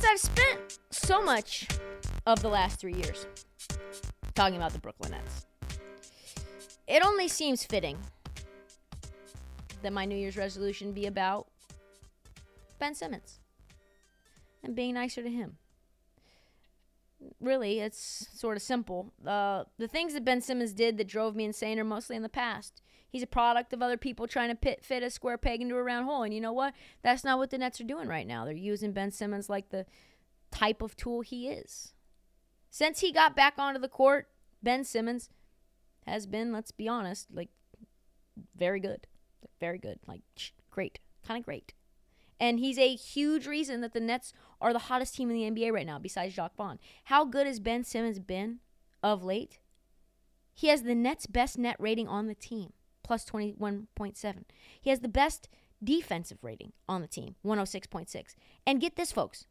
Since I've spent so much of the last three years talking about the Brooklyn Nets, it only seems fitting that my New Year's resolution be about Ben Simmons and being nicer to him. Really, it's sort of simple. Uh, the things that Ben Simmons did that drove me insane are mostly in the past. He's a product of other people trying to pit, fit a square peg into a round hole. And you know what? That's not what the Nets are doing right now. They're using Ben Simmons like the type of tool he is. Since he got back onto the court, Ben Simmons has been, let's be honest, like very good. Very good. Like great. Kind of great. And he's a huge reason that the Nets are the hottest team in the NBA right now, besides Jacque Vaughn. How good has Ben Simmons been of late? He has the Nets' best net rating on the team, plus 21.7. He has the best defensive rating on the team, 106.6. And get this, folks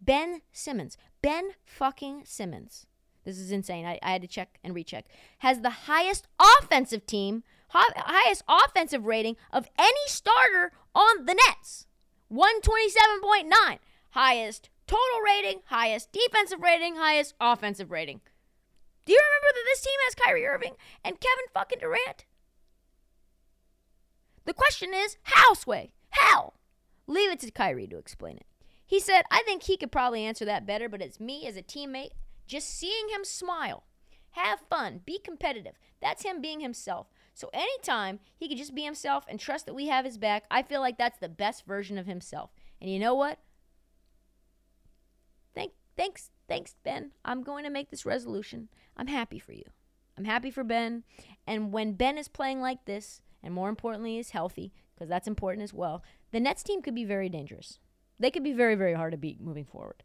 Ben Simmons, Ben fucking Simmons, this is insane. I, I had to check and recheck, has the highest offensive team, highest offensive rating of any starter on the Nets. 127.9. Highest total rating, highest defensive rating, highest offensive rating. Do you remember that this team has Kyrie Irving and Kevin fucking Durant? The question is, how, Sway? How? Leave it to Kyrie to explain it. He said, I think he could probably answer that better, but it's me as a teammate just seeing him smile. Have fun, be competitive. That's him being himself. So anytime he could just be himself and trust that we have his back, I feel like that's the best version of himself. And you know what? Thank, thanks, thanks, Ben. I'm going to make this resolution. I'm happy for you. I'm happy for Ben. And when Ben is playing like this, and more importantly, is healthy, because that's important as well, the Nets team could be very dangerous. They could be very, very hard to beat moving forward.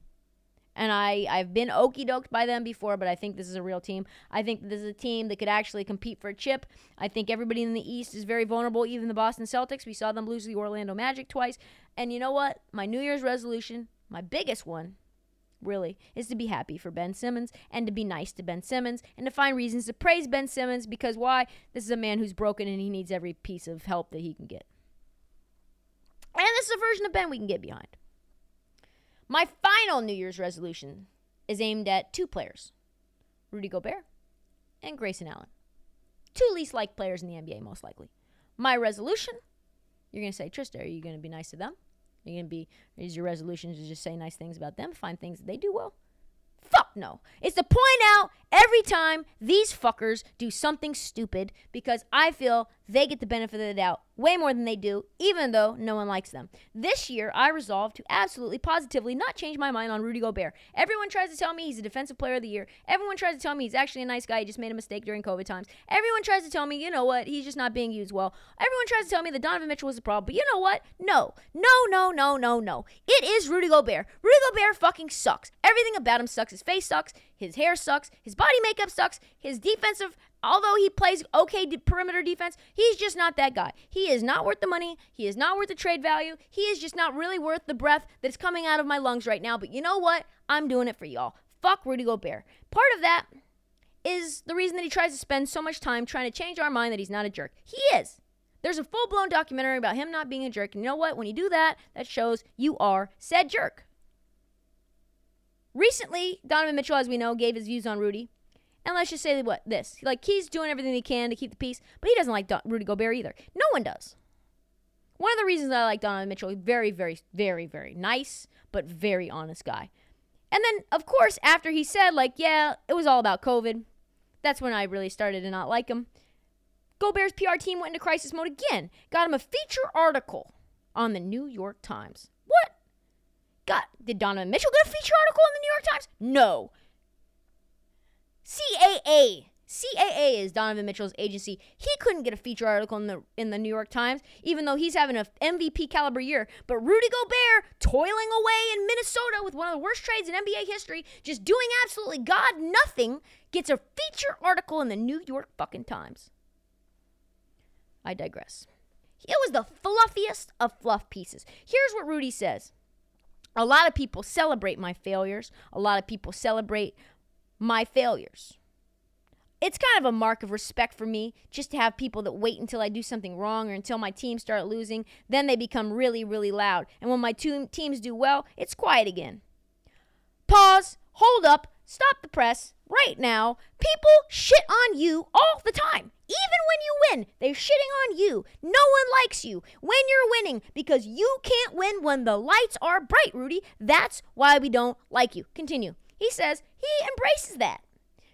And I, I've been okey doked by them before, but I think this is a real team. I think this is a team that could actually compete for a chip. I think everybody in the East is very vulnerable, even the Boston Celtics. We saw them lose the Orlando Magic twice. And you know what? My New Year's resolution, my biggest one, really, is to be happy for Ben Simmons and to be nice to Ben Simmons and to find reasons to praise Ben Simmons because why? This is a man who's broken and he needs every piece of help that he can get. And this is a version of Ben we can get behind. My final New Year's resolution is aimed at two players Rudy Gobert and Grayson Allen. Two least liked players in the NBA, most likely. My resolution you're going to say, Trista, are you going to be nice to them? Going to be, is your resolution to just say nice things about them, find things that they do well? Fuck no. It's to point out every time these fuckers do something stupid because I feel they get the benefit of the doubt way more than they do, even though no one likes them. This year, I resolved to absolutely, positively not change my mind on Rudy Gobert. Everyone tries to tell me he's a defensive player of the year. Everyone tries to tell me he's actually a nice guy. He just made a mistake during COVID times. Everyone tries to tell me, you know what, he's just not being used well. Everyone tries to tell me that Donovan Mitchell was the problem. But you know what? No, no, no, no, no, no. It is Rudy Gobert. Rudy Gobert fucking sucks. Everything about him sucks. His face sucks. His hair sucks. His body makeup sucks. His defensive although he plays okay perimeter defense, he's just not that guy. He is not worth the money. He is not worth the trade value. He is just not really worth the breath that's coming out of my lungs right now. But you know what? I'm doing it for y'all. Fuck Rudy Gobert. Part of that is the reason that he tries to spend so much time trying to change our mind that he's not a jerk. He is. There's a full blown documentary about him not being a jerk. And you know what? When you do that, that shows you are said jerk. Recently, Donovan Mitchell, as we know, gave his views on Rudy. And let's just say what this. Like he's doing everything he can to keep the peace, but he doesn't like Rudy Gobert either. No one does. One of the reasons I like Donovan Mitchell, very, very, very, very nice, but very honest guy. And then, of course, after he said, like, yeah, it was all about COVID, that's when I really started to not like him. Gobert's PR team went into crisis mode again. Got him a feature article on the New York Times. What? Got did Donovan Mitchell get a feature article in the New York Times? No. CAA. CAA is Donovan Mitchell's agency. He couldn't get a feature article in the in the New York Times, even though he's having an MVP caliber year. But Rudy Gobert, toiling away in Minnesota with one of the worst trades in NBA history, just doing absolutely god nothing, gets a feature article in the New York fucking Times. I digress. It was the fluffiest of fluff pieces. Here's what Rudy says. A lot of people celebrate my failures. A lot of people celebrate my failures. It's kind of a mark of respect for me just to have people that wait until I do something wrong or until my team start losing. Then they become really, really loud. And when my two teams do well, it's quiet again. Pause, hold up, stop the press right now. People shit on you all the time. Even when you win, they're shitting on you. No one likes you when you're winning because you can't win when the lights are bright, Rudy. That's why we don't like you. Continue. He says he embraces that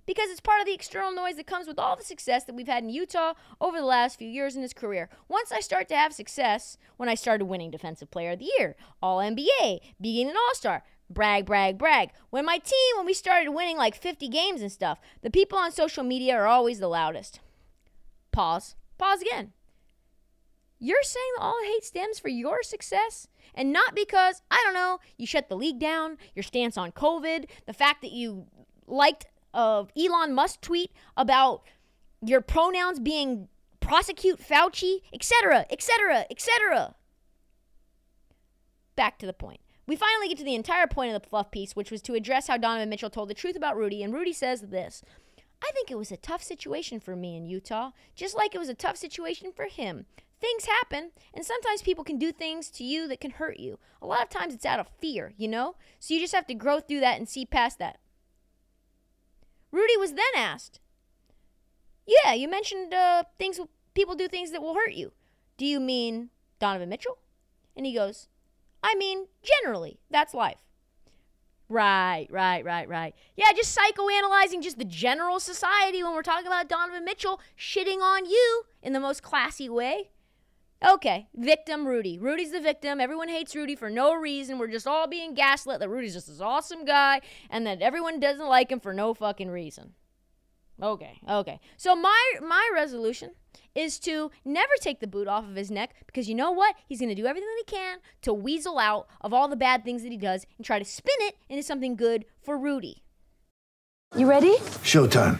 because it's part of the external noise that comes with all the success that we've had in Utah over the last few years in his career. Once I start to have success, when I started winning Defensive Player of the Year, All NBA, being an All Star, brag, brag, brag. When my team, when we started winning like 50 games and stuff, the people on social media are always the loudest. Pause. Pause again. You're saying all hate stems for your success? And not because, I don't know, you shut the league down, your stance on COVID, the fact that you liked uh, Elon Musk tweet about your pronouns being prosecute Fauci, etc., etc., etc. Back to the point. We finally get to the entire point of the fluff piece, which was to address how Donovan Mitchell told the truth about Rudy, and Rudy says this I think it was a tough situation for me in Utah, just like it was a tough situation for him. Things happen, and sometimes people can do things to you that can hurt you. A lot of times it's out of fear, you know? So you just have to grow through that and see past that. Rudy was then asked, Yeah, you mentioned uh, things, people do things that will hurt you. Do you mean Donovan Mitchell? And he goes, I mean, generally, that's life. Right, right, right, right. Yeah, just psychoanalyzing just the general society when we're talking about Donovan Mitchell shitting on you in the most classy way. Okay, victim Rudy. Rudy's the victim. Everyone hates Rudy for no reason. We're just all being gaslit that Rudy's just this awesome guy and that everyone doesn't like him for no fucking reason. Okay, okay. So my my resolution is to never take the boot off of his neck because you know what? He's going to do everything that he can to weasel out of all the bad things that he does and try to spin it into something good for Rudy. You ready? Showtime.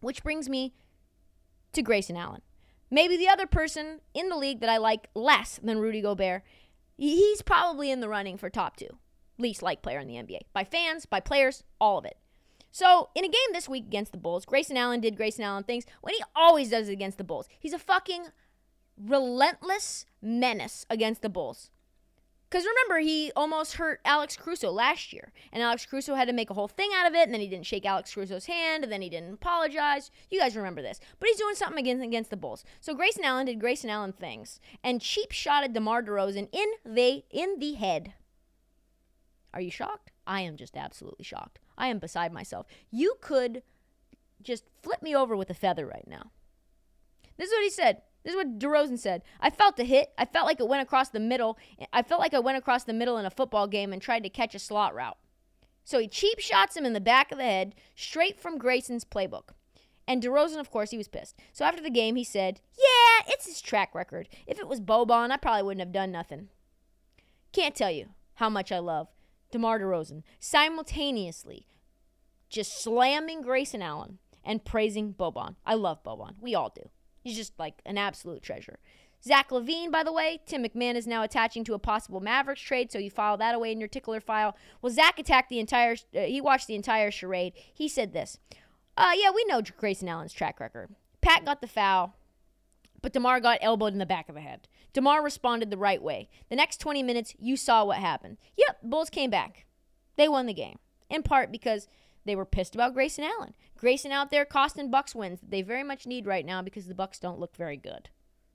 Which brings me to Grayson Allen. Maybe the other person in the league that I like less than Rudy Gobert. He's probably in the running for top two, least liked player in the NBA. By fans, by players, all of it. So, in a game this week against the Bulls, Grayson Allen did Grayson Allen things when he always does it against the Bulls. He's a fucking relentless menace against the Bulls. Because remember, he almost hurt Alex Caruso last year, and Alex Caruso had to make a whole thing out of it, and then he didn't shake Alex Caruso's hand, and then he didn't apologize. You guys remember this. But he's doing something against, against the Bulls. So Grayson Allen did Grayson Allen things, and cheap shotted DeMar DeRozan in the, in the head. Are you shocked? I am just absolutely shocked. I am beside myself. You could just flip me over with a feather right now. This is what he said. This is what DeRozan said. I felt the hit. I felt like it went across the middle. I felt like I went across the middle in a football game and tried to catch a slot route. So he cheap shots him in the back of the head, straight from Grayson's playbook. And DeRozan, of course, he was pissed. So after the game, he said, Yeah, it's his track record. If it was Boban, I probably wouldn't have done nothing. Can't tell you how much I love DeMar DeRozan simultaneously just slamming Grayson Allen and praising Boban. I love Boban. We all do. He's just like an absolute treasure. Zach LaVine, by the way, Tim McMahon is now attaching to a possible Mavericks trade, so you file that away in your tickler file. Well, Zach attacked the entire, uh, he watched the entire charade. He said this uh, Yeah, we know Grayson Allen's track record. Pat got the foul, but DeMar got elbowed in the back of the head. DeMar responded the right way. The next 20 minutes, you saw what happened. Yep, Bulls came back. They won the game, in part because they were pissed about Grayson Allen. Grayson out there costing Bucks wins that they very much need right now because the Bucks don't look very good.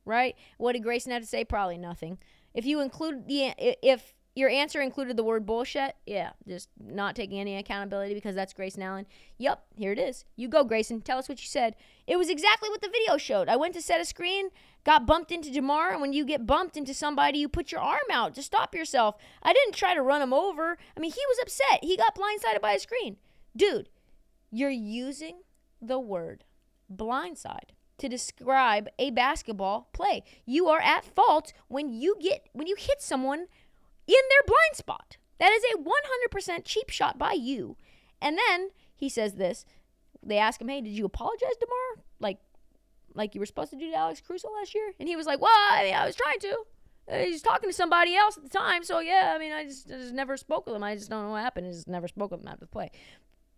Right? What did Grayson have to say? Probably nothing. If you include the if your answer included the word bullshit, yeah, just not taking any accountability because that's Grayson Allen. Yep, here it is. You go, Grayson. Tell us what you said. It was exactly what the video showed. I went to set a screen, got bumped into DeMar, and when you get bumped into somebody, you put your arm out to stop yourself. I didn't try to run him over. I mean, he was upset. He got blindsided by a screen. Dude, you're using the word blindside to describe a basketball play. You are at fault when you get when you hit someone in their blind spot. That is a 100% cheap shot by you. And then he says this. They ask him, "Hey, did you apologize tomorrow? Like like you were supposed to do to Alex Caruso last year?" And he was like, "Well, I, mean, I was trying to." Uh, he's talking to somebody else at the time, so yeah. I mean, I just, I just never spoke with him. I just don't know what happened. I just never spoke with him after the play.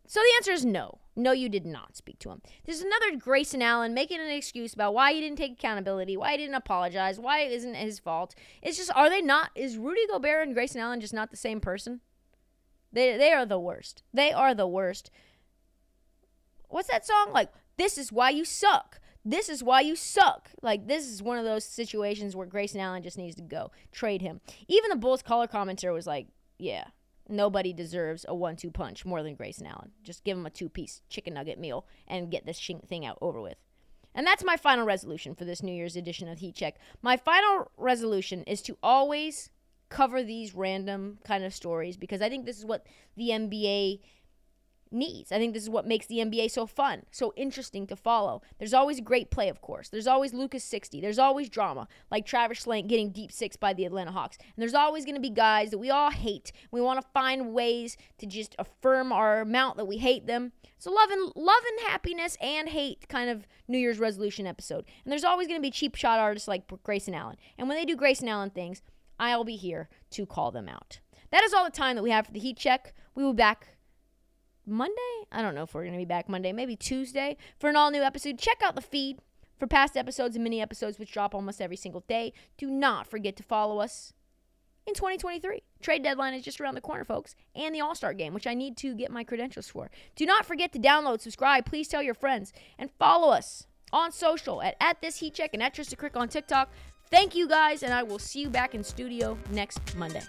So the answer is no. No, you did not speak to him. There's another Grayson Allen making an excuse about why he didn't take accountability, why he didn't apologize, why it isn't his fault. It's just, are they not? Is Rudy Gobert and Grayson Allen just not the same person? They, they are the worst. They are the worst. What's that song? Like, this is why you suck. This is why you suck. Like, this is one of those situations where Grayson Allen just needs to go. Trade him. Even the Bulls color commentator was like, yeah, Nobody deserves a one two punch more than Grayson Allen. Just give him a two piece chicken nugget meal and get this thing out over with. And that's my final resolution for this New Year's edition of Heat Check. My final resolution is to always cover these random kind of stories because I think this is what the NBA needs. I think this is what makes the NBA so fun, so interesting to follow. There's always great play, of course. There's always Luka's 60. There's always drama, like Travis Schlenk getting deep six by the Atlanta Hawks. And there's always going to be guys that we all hate. We want to find ways to just affirm our amount that we hate them. So love and love and happiness and hate kind of New Year's resolution episode. And there's always going to be cheap shot artists like Grayson Allen. And when they do Grayson Allen things, I'll be here to call them out. That is all the time that we have for the heat check. We will be back Monday. I don't know if we're going to be back Monday, maybe Tuesday for an all new episode. Check out the feed for past episodes and mini episodes, which drop almost every single day. Do not forget to follow us in 2023. Trade deadline is just around the corner, folks, and the All Star game, which I need to get my credentials for. Do not forget to download, subscribe, please tell your friends, and follow us on social at, at this heat check and at Trista Crick on TikTok. Thank you guys, and I will see you back in studio next Monday.